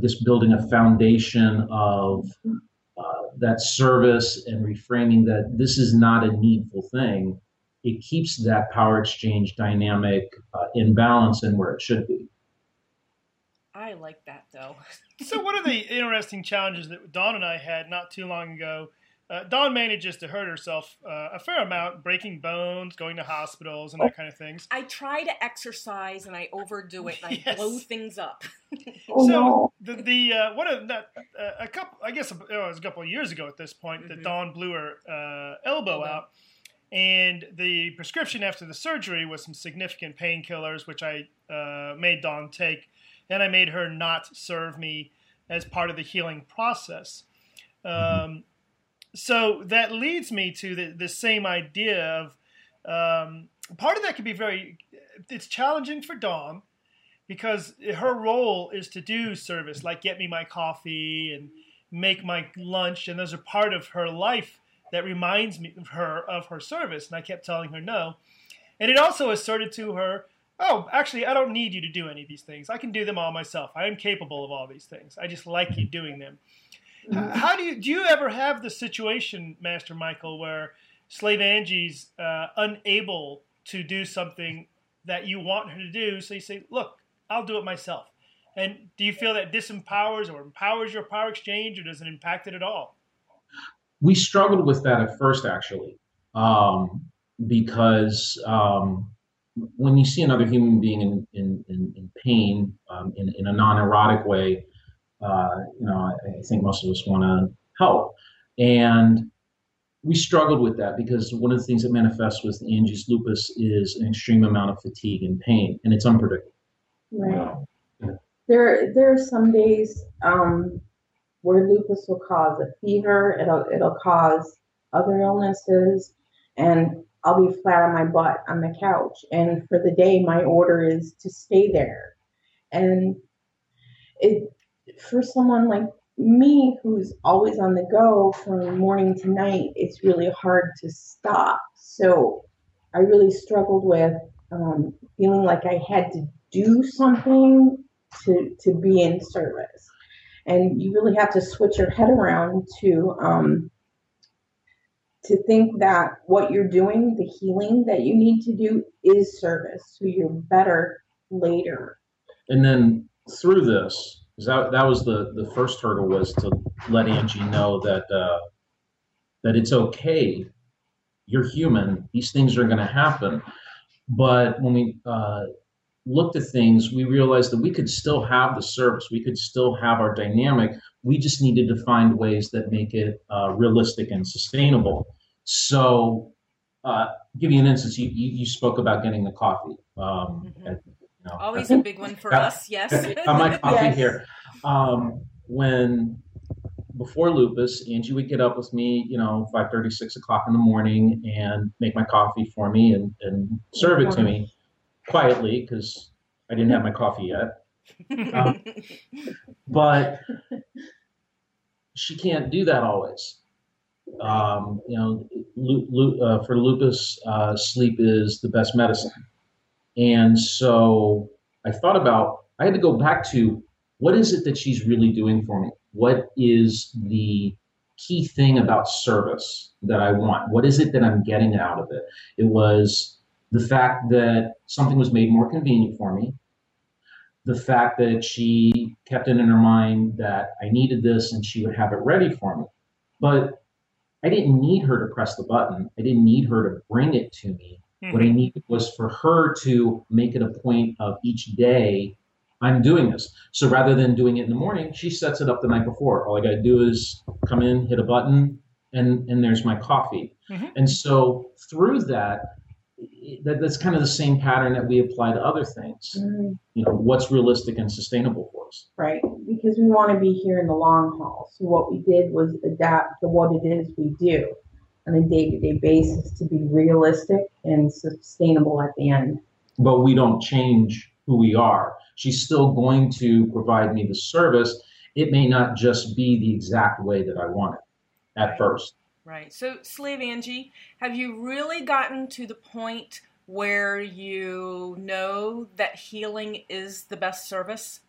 Speaker 6: just building a foundation of uh, that service and reframing that this is not a needful thing, it keeps that power exchange dynamic uh, in balance and where it should be.
Speaker 5: I like that though.
Speaker 2: so, one of the interesting challenges that Dawn and I had not too long ago uh, Dawn manages to hurt herself uh, a fair amount, breaking bones, going to hospitals, and that kind of things.
Speaker 5: I try to exercise and I overdo it and I blow things up.
Speaker 4: oh,
Speaker 2: so
Speaker 4: no.
Speaker 2: the the uh, what a that uh, a couple I guess it was a couple of years ago at this point mm-hmm. that Dawn blew her uh, elbow out, and the prescription after the surgery was some significant painkillers, which I uh, made Dawn take, and I made her not serve me as part of the healing process. Um, so that leads me to the, the same idea of um, part of that can be very it's challenging for Dawn because her role is to do service like get me my coffee and make my lunch and those are part of her life that reminds me of her of her service and I kept telling her no. And it also asserted to her oh actually I don't need you to do any of these things. I can do them all myself. I am capable of all these things. I just like you doing them how do you do you ever have the situation, Master Michael, where Slave Angie's uh, unable to do something that you want her to do, so you say, "Look, I'll do it myself." And do you feel that disempowers or empowers your power exchange, or does it impact it at all?
Speaker 6: We struggled with that at first, actually, um, because um, when you see another human being in in, in, in pain um, in, in a non-erotic way, uh, you know, I, I, think most of us want to help, and we struggled with that because one of the things that manifests with Angie's lupus is an extreme amount of fatigue and pain, and it's unpredictable.
Speaker 4: Right. Yeah. There, there are some days um, where lupus will cause a fever. It'll, it'll cause other illnesses, and I'll be flat on my butt on the couch. And for the day, my order is to stay there. And it, for someone like me, who's always on the go from morning to night, it's really hard to stop. So I really struggled with um, feeling like I had to do something to to be in service, and you really have to switch your head around to um, to think that what you're doing, the healing that you need to do, is service, so you're better later.
Speaker 6: And then through this, that that was the the first hurdle was to let Angie know that uh, that it's okay. You're human. These things are going to happen. But when we uh, looked at things, we realized that we could still have the service. We could still have our dynamic. We just needed to find ways that make it uh, realistic and sustainable. So, uh, give you an instance. You, you, you spoke about getting the coffee. Um,
Speaker 5: mm-hmm. at, you know, Always a big one for us. Yes.
Speaker 6: my coffee yes. here. Um, when before lupus, Angie would get up with me, you know, 5 30, 6 o'clock in the morning and make my coffee for me and, and serve it to me quietly because I didn't have my coffee yet. Um, but she can't do that always. Um, you know, uh, for lupus, uh, sleep is the best medicine. And so I thought about, I had to go back to what is it that she's really doing for me? What is the key thing about service that I want? What is it that I'm getting out of it? It was the fact that something was made more convenient for me, the fact that she kept it in her mind that I needed this and she would have it ready for me. But I didn't need her to press the button. I didn't need her to bring it to me. Mm-hmm. What I needed was for her to make it a point of each day I'm doing this. So rather than doing it in the morning, she sets it up the night before. All I got to do is come in, hit a button, and and there's my coffee. Mm-hmm. And so through that, that, that's kind of the same pattern that we apply to other things. Mm-hmm. You know, what's realistic and sustainable for us.
Speaker 4: Right, because we want to be here in the long haul. So what we did was adapt to what it is we do on a day-to-day basis to be realistic and sustainable at the end.
Speaker 6: But we don't change who we are. She's still going to provide me the service. It may not just be the exact way that I want it at first.
Speaker 5: Right. So, Slave Angie, have you really gotten to the point where you know that healing is the best service?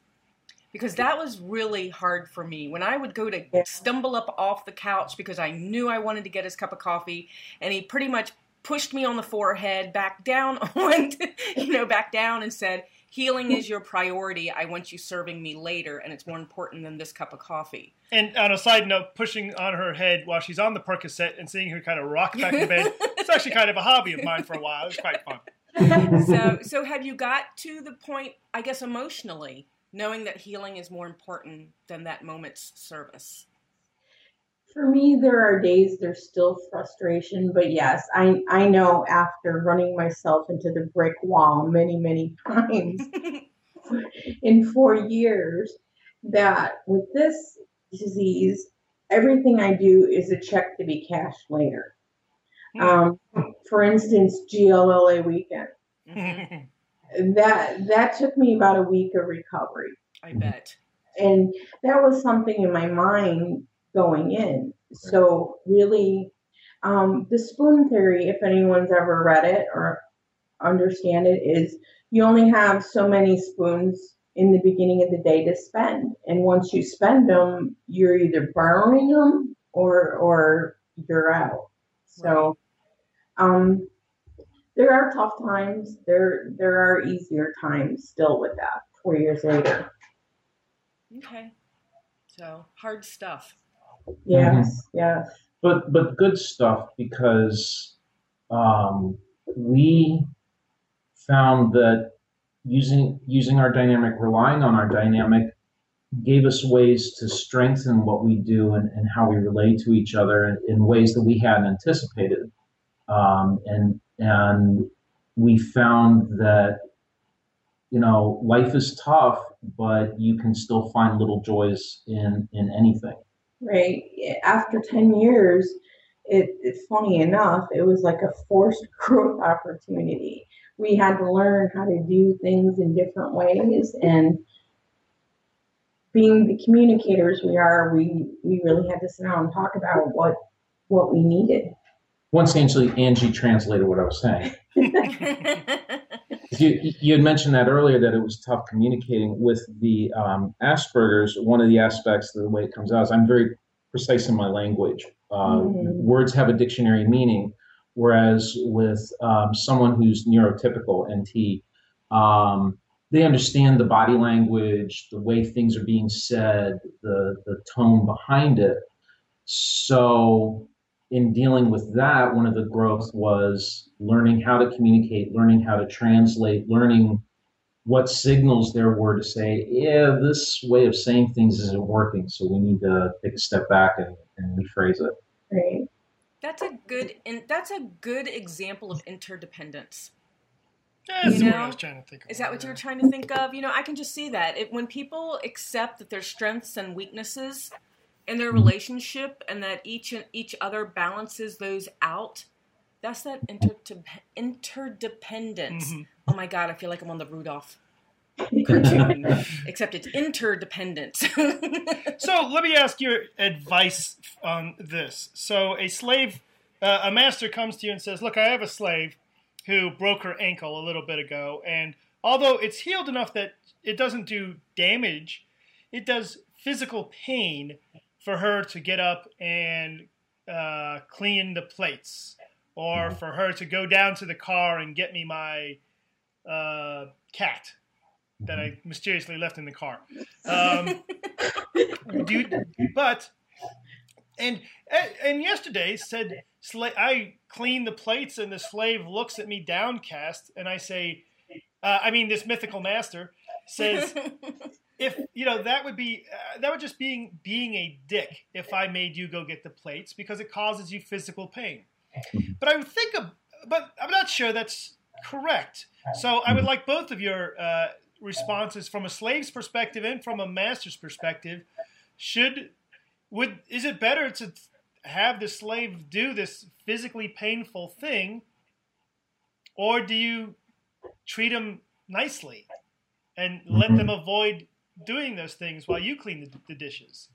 Speaker 5: Because that was really hard for me. When I would go to stumble up off the couch because I knew I wanted to get his cup of coffee, and he pretty much pushed me on the forehead, back down, went, you know, back down and said, healing is your priority. I want you serving me later, and it's more important than this cup of coffee.
Speaker 2: And on a side note, pushing on her head while she's on the Percocet and seeing her kind of rock back in bed, it's actually kind of a hobby of mine for a while. It's quite fun.
Speaker 5: so, so have you got to the point, I guess, emotionally, knowing that healing is more important than that moment's service?
Speaker 4: For me, there are days there's still frustration, but yes, I I know after running myself into the brick wall many many times in four years that with this disease, everything I do is a check to be cashed later. Hmm. Um, for instance, GLLA weekend. That that took me about a week of recovery.
Speaker 5: I bet.
Speaker 4: And that was something in my mind going in. So really, um, the spoon theory, if anyone's ever read it or understand it, is you only have so many spoons in the beginning of the day to spend, and once you spend them, you're either borrowing them or or you're out. So, um, there are tough times. There there are easier times still with that. Four years later.
Speaker 5: Okay, so hard stuff.
Speaker 4: Yes, mm-hmm. yes.
Speaker 6: But but good stuff because um, we found that using using our dynamic, relying on our dynamic, gave us ways to strengthen what we do and, and how we relate to each other in, in ways that we hadn't anticipated. Um, and and we found that you know life is tough, but you can still find little joys in in anything.
Speaker 4: Right. After ten years, it, it's funny enough, it was like a forced growth opportunity. We had to learn how to do things in different ways and being the communicators we are, we, we really had to sit down and talk about what what we needed.
Speaker 6: Once Angie, Angie translated what I was saying. you, you had mentioned that earlier that it was tough communicating with the um, Asperger's. One of the aspects of the way it comes out is I'm very precise in my language. Uh, mm-hmm. Words have a dictionary meaning, whereas with um, someone who's neurotypical NT, um, they understand the body language, the way things are being said, the the tone behind it. So, in dealing with that, one of the growth was learning how to communicate, learning how to translate, learning what signals there were to say, yeah, this way of saying things isn't working, so we need to take a step back and, and rephrase it.
Speaker 4: Right.
Speaker 5: That's a good and that's a good example of interdependence.
Speaker 2: That's you know? what I was trying to think of.
Speaker 5: Is that what you were trying to think of? You know, I can just see that. It, when people accept that their strengths and weaknesses in their mm-hmm. relationship and that each and each other balances those out, that's that inter- interdependence. Mm-hmm. Oh my god, I feel like I'm on the Rudolph cartoon, except it's interdependence.
Speaker 2: so let me ask your advice on this. So a slave, uh, a master comes to you and says, "Look, I have a slave who broke her ankle a little bit ago, and although it's healed enough that it doesn't do damage, it does physical pain for her to get up and uh, clean the plates, or mm-hmm. for her to go down to the car and get me my uh, cat." that I mm-hmm. mysteriously left in the car. Um, dude, but and and yesterday said I clean the plates and the slave looks at me downcast and I say, uh, I mean this mythical master says. if you know that would be uh, that would just being being a dick if I made you go get the plates because it causes you physical pain. But I would think of, but I'm not sure that's correct. So I would like both of your uh, responses from a slave's perspective and from a master's perspective should would is it better to have the slave do this physically painful thing or do you treat them nicely and let mm-hmm. them avoid doing those things while you clean the, the dishes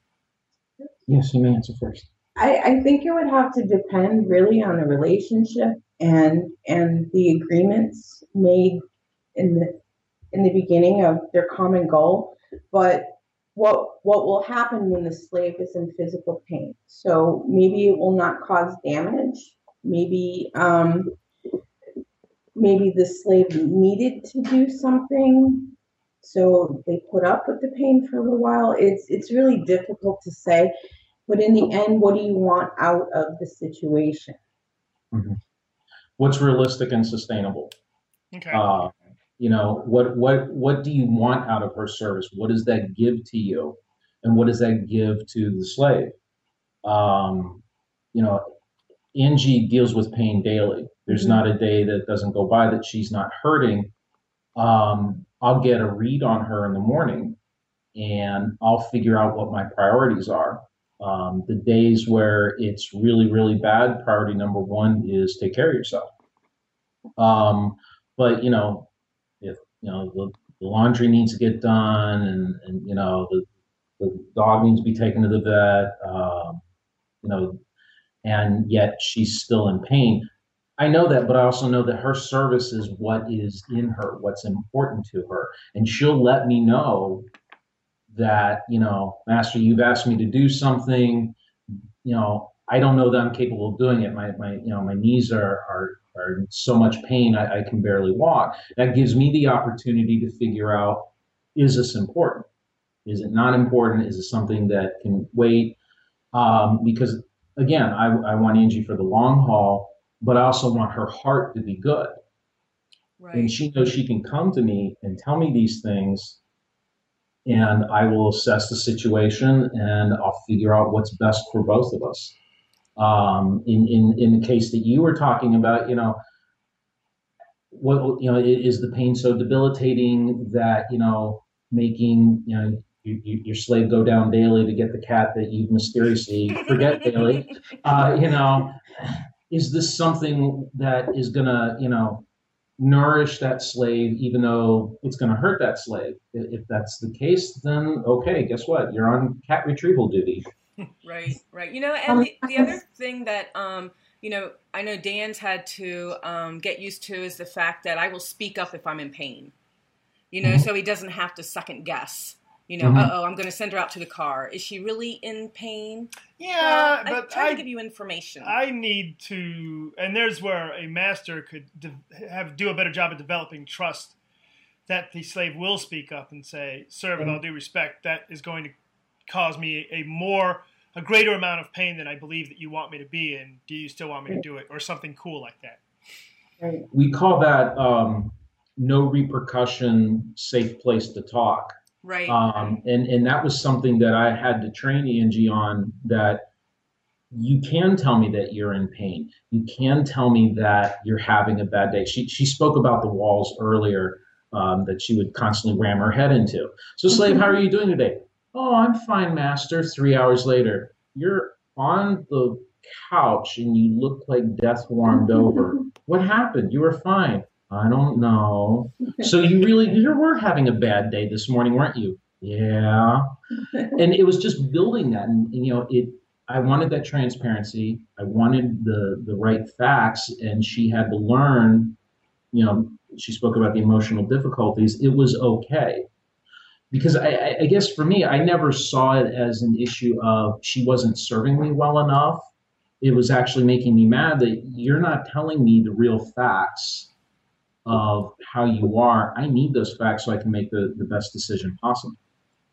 Speaker 6: yes you may answer first
Speaker 4: I, I think it would have to depend really on the relationship and and the agreements made in the in the beginning of their common goal, but what what will happen when the slave is in physical pain? So maybe it will not cause damage. Maybe um, maybe the slave needed to do something, so they put up with the pain for a little while. It's it's really difficult to say, but in the end, what do you want out of the situation?
Speaker 6: Mm-hmm. What's realistic and sustainable?
Speaker 2: Okay. Uh,
Speaker 6: you know what what what do you want out of her service what does that give to you and what does that give to the slave um, you know angie deals with pain daily there's mm-hmm. not a day that doesn't go by that she's not hurting um, i'll get a read on her in the morning and i'll figure out what my priorities are. Um, the days where it's really really bad priority number one is take care of yourself. Um, but you know if you know the, the laundry needs to get done and and you know the the dog needs to be taken to the vet um, you know and yet she's still in pain i know that but i also know that her service is what is in her what's important to her and she'll let me know that you know master you've asked me to do something you know i don't know that i'm capable of doing it my my you know my knees are are are in so much pain I, I can barely walk. That gives me the opportunity to figure out is this important? Is it not important? Is it something that can wait? Um, because again, I, I want Angie for the long haul, but I also want her heart to be good.
Speaker 3: Right.
Speaker 6: and she knows she can come to me and tell me these things and i will assess the situation and i'll figure out what's best for both of us um, in, in, in the case that you were talking about you know what you know is the pain so debilitating that you know making you know you, you, your slave go down daily to get the cat that you mysteriously forget daily uh, you know is this something that is gonna you know nourish that slave even though it's going to hurt that slave if that's the case then okay guess what you're on cat retrieval duty
Speaker 3: Right, right. You know, and
Speaker 4: Um,
Speaker 3: the, the other thing that um, you know, I know Dan's had to um, get used to is the fact that I will speak up if I'm in pain. You know,
Speaker 6: Mhm.
Speaker 3: so he doesn't have to second guess. You know,
Speaker 6: Mhm.
Speaker 3: uh oh, I'm going to send her out to the car. Is she really in pain?
Speaker 2: Yeah,
Speaker 3: Well, I
Speaker 2: but
Speaker 3: try
Speaker 2: I,
Speaker 3: to give you information.
Speaker 2: I need to, and there's where a master could de- have do a better job of developing trust that the slave will speak up and say, "Sir, with all due respect, that is going to cause me a more, a greater amount of pain than I believe that you want me to be in. Do you still want me to do it, or something cool like that?"
Speaker 4: Right.
Speaker 6: we call that um, no repercussion safe place to talk
Speaker 3: right.
Speaker 6: um, and and that was something that I had to train Angie on. That you can tell me that you're in pain. You can tell me that you're having a bad day. She she spoke about the walls earlier um, that she would constantly ram her head into. So, slave, how are you doing today? Oh, I'm fine, master. Three hours later, you're on the couch and you look like death warmed over. What happened? You were fine. I don't know. So you really you were having a bad day this morning, weren't you? Yeah. And it was just building that, and, and, you know, it. I wanted that transparency. I wanted the the right facts, and she had to learn. You know, she spoke about the emotional difficulties. It was okay, because I, I, I guess for me, I never saw it as an issue of she wasn't serving me well enough. It was actually making me mad that you're not telling me the real facts of how you are. I need those facts so I can make the, the best decision possible.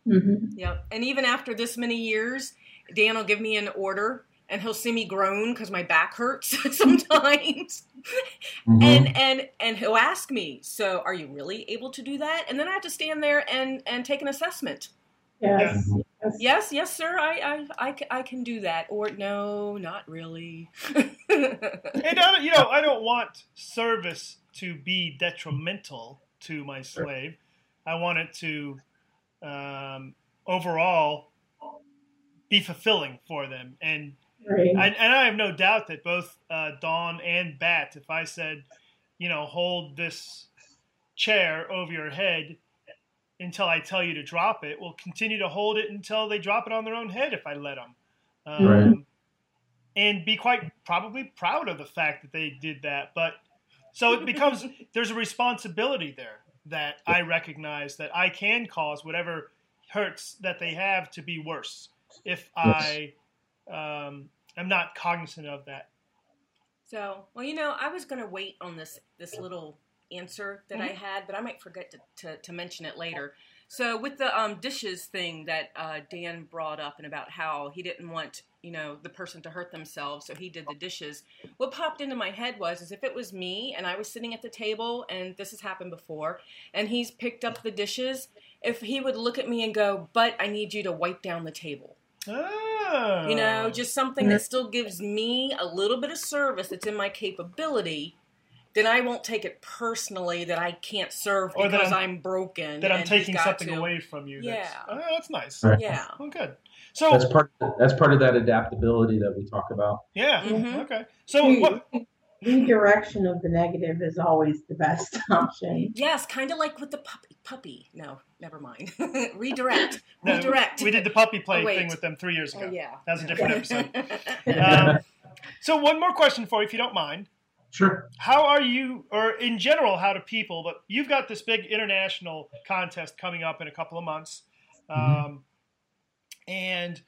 Speaker 4: hmm
Speaker 3: Yep. And even after this many years, Dan will give me an order and he'll see me groan because my back hurts sometimes.
Speaker 6: Mhm.
Speaker 3: And and and he'll ask me, "So, are you really able to do that?" And then I have to stand there and and take an assessment.
Speaker 4: Yes. Yes.
Speaker 3: Yes, yes, sir. I I I, I can do that. Or no, not really.
Speaker 2: And I don't, you know, I don't want service to be detrimental to my slave. I want it to um, overall be fulfilling for them. And
Speaker 4: Right.
Speaker 2: and, and I have no doubt that both uh, Dawn and Bat, if I said, you know, hold this chair over your head until I tell you to drop it, will continue to hold it until they drop it on their own head if I let them. Um,
Speaker 6: Right.
Speaker 2: And be quite probably proud of the fact that they did that. But so it becomes there's a responsibility there that I recognize that I can cause whatever hurts that they have to be worse if I um, am not cognizant of that.
Speaker 3: So, well, you know, I was going to wait on this this little answer that I had, but I might forget to, to, to mention it later. So, with the um, dishes thing that uh, Dan brought up and about how he didn't want you know the person to hurt themselves, so he did the dishes. What popped into my head was, is if it was me and I was sitting at the table, and this has happened before, and he's picked up the dishes, if he would look at me and go, "But I need you to wipe down the table."
Speaker 2: Oh.
Speaker 3: You know, ah. just something that still gives me a little bit of service that's in my capability. Then I won't take it personally that I can't serve
Speaker 2: Or
Speaker 3: because
Speaker 2: I'm-
Speaker 3: I'm, broken.
Speaker 2: that I'm taking something
Speaker 3: to.
Speaker 2: away from you. That's,
Speaker 3: Yeah.
Speaker 2: oh, that's nice.
Speaker 6: Right.
Speaker 3: Yeah.
Speaker 2: Oh, good. So
Speaker 6: That's part. That's part of that adaptability that we talk about.
Speaker 2: yeah.
Speaker 3: Mhm.
Speaker 2: Okay. So what?
Speaker 4: Redirection of the negative is always the best option.
Speaker 3: Yes, kind of like with the puppy. Puppy. No, never mind. Redirect.
Speaker 2: No,
Speaker 3: Redirect.
Speaker 2: We did the puppy play
Speaker 3: Oh,
Speaker 2: thing with them three years ago.
Speaker 3: Oh yeah.
Speaker 2: That was a different episode.
Speaker 3: episode.
Speaker 2: Um, so one more question for you, if you don't mind.
Speaker 6: Sure.
Speaker 2: How are you, or in general, how do people? But you've got this big international contest coming up in a couple of months,
Speaker 6: Mhm.
Speaker 2: um, and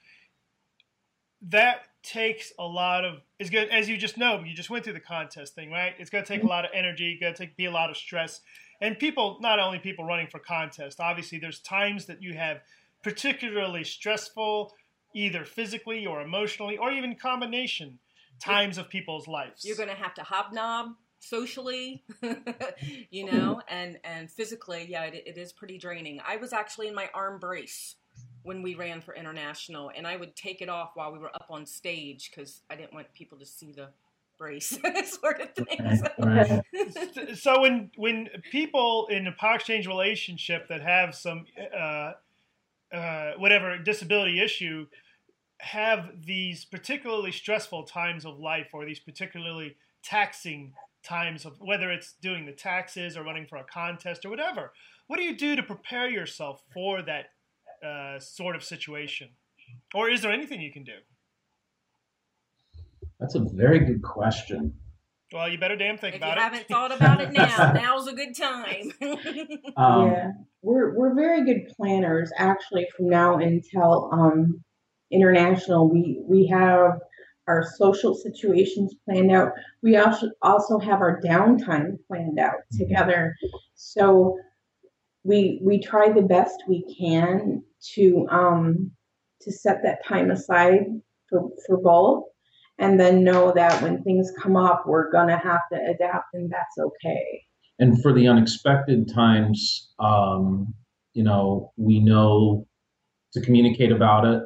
Speaker 2: that takes a lot of. Is good as you just know. You just went through the contest thing, right? It's going to take a lot of energy. Going to take be a lot of stress, and people. Not only people running for contest. Obviously, there's times that you have particularly stressful, either physically or emotionally, or even combination times of people's lives.
Speaker 3: You're going to have to hobnob
Speaker 5: socially, you know, and and physically, yeah, it, it is pretty draining. I was actually in my arm brace when we ran for international, and I would take it off while we were up on stage because I didn't want people to see the brace sort of thing.
Speaker 6: Right.
Speaker 2: so when when people in a power exchange relationship that have some uh, uh, whatever disability issue have these particularly stressful times of life or these particularly taxing times of whether it's doing the taxes or running for a contest or whatever what do you do to prepare yourself for that uh, sort of situation or is there anything you can do
Speaker 6: That's a very good question.
Speaker 2: well you better damn think
Speaker 5: if you
Speaker 2: about it I
Speaker 5: haven't thought about it now, now's a good time.
Speaker 6: Um,
Speaker 4: yeah, we're we're very good planners. Actually, from now until um, international, we we have our social situations planned out. We also also have our downtime planned out together. So we we try the best we can to um, to set that time aside for for both, and then know that when things come up, we're gonna have to adapt, and that's okay.
Speaker 6: and for the unexpected times, um, you know, we know to communicate about it,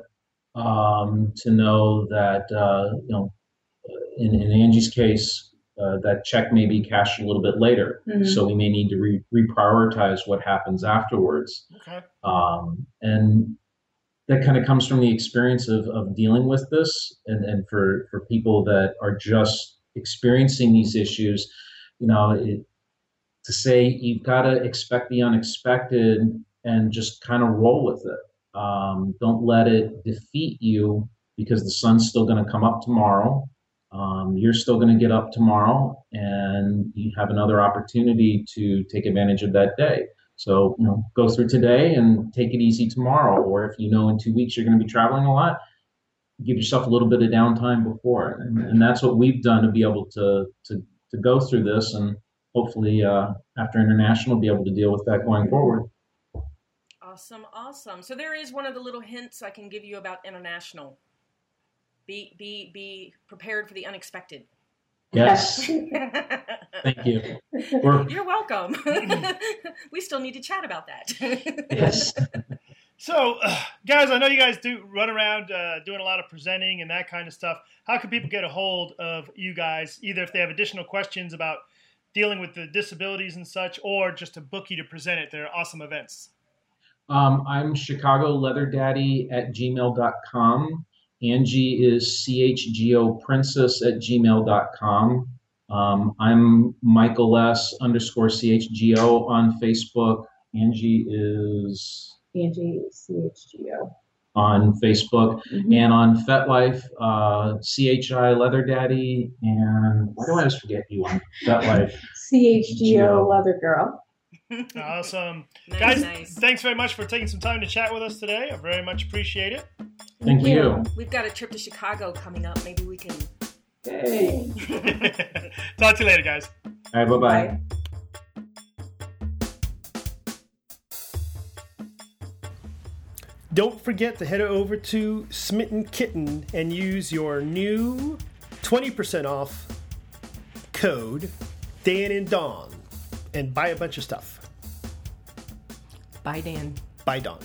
Speaker 6: um, to know that, uh, you know, in, in Angie's case, uh, that check may be cashed a little bit later.
Speaker 4: Mhm.
Speaker 6: So we may need to re- reprioritize what happens afterwards.
Speaker 2: okay
Speaker 6: Um, and that kind of comes from the experience of, of dealing with this. And, and for, for people that are just experiencing these issues, you know, it, to say you've got to expect the unexpected and just kind of roll with it. Um, don't let it defeat you because the sun's still going to come up tomorrow. Um, you're still going to get up tomorrow and you have another opportunity to take advantage of that day. So, you know, go through today and take it easy tomorrow. Or if you know in two weeks you're going to be traveling a lot, give yourself a little bit of downtime before. And, and that's what we've done to be able to, to, to go through this and hopefully uh, after international be able to deal with that going forward.
Speaker 5: Awesome, awesome. So there is one of the little hints I can give you about international. Be be be prepared for the unexpected.
Speaker 6: Yes. Thank you. We're,
Speaker 5: You're welcome. we still need to chat about that.
Speaker 6: yes.
Speaker 2: So, uh, guys, I know you guys do run around uh, doing a lot of presenting and that kind of stuff. How can people get a hold of you guys, either if they have additional questions about dealing with the disabilities and such, or just to book you to present at their awesome events?
Speaker 6: Um, I'm Chicago Leather Daddy at gmail.com. Angie is chgo princess at gmail.com. Um, I'm Michael S underscore chgo on Facebook. Angie is
Speaker 4: Angie CHGO.
Speaker 6: on Facebook
Speaker 4: Mhm.
Speaker 6: and on FetLife, uh, CHI Leather Daddy, and why do I always forget you on FetLife?
Speaker 4: CHGO Leather Girl.
Speaker 2: Awesome.
Speaker 5: nice,
Speaker 2: guys,
Speaker 5: nice.
Speaker 2: thanks very much for taking some time to chat with us today. I very much appreciate it.
Speaker 6: Thank you.
Speaker 5: We've got a trip to Chicago coming up. Maybe we can.
Speaker 4: Hey.
Speaker 2: Talk to you later, guys.
Speaker 6: All right, bye bye.
Speaker 2: Don't forget to head over to Smitten Kitten and use your new 20% off code Dan and Dawn and buy a bunch of stuff.
Speaker 3: Bye, Dan.
Speaker 2: Bye, Dawn.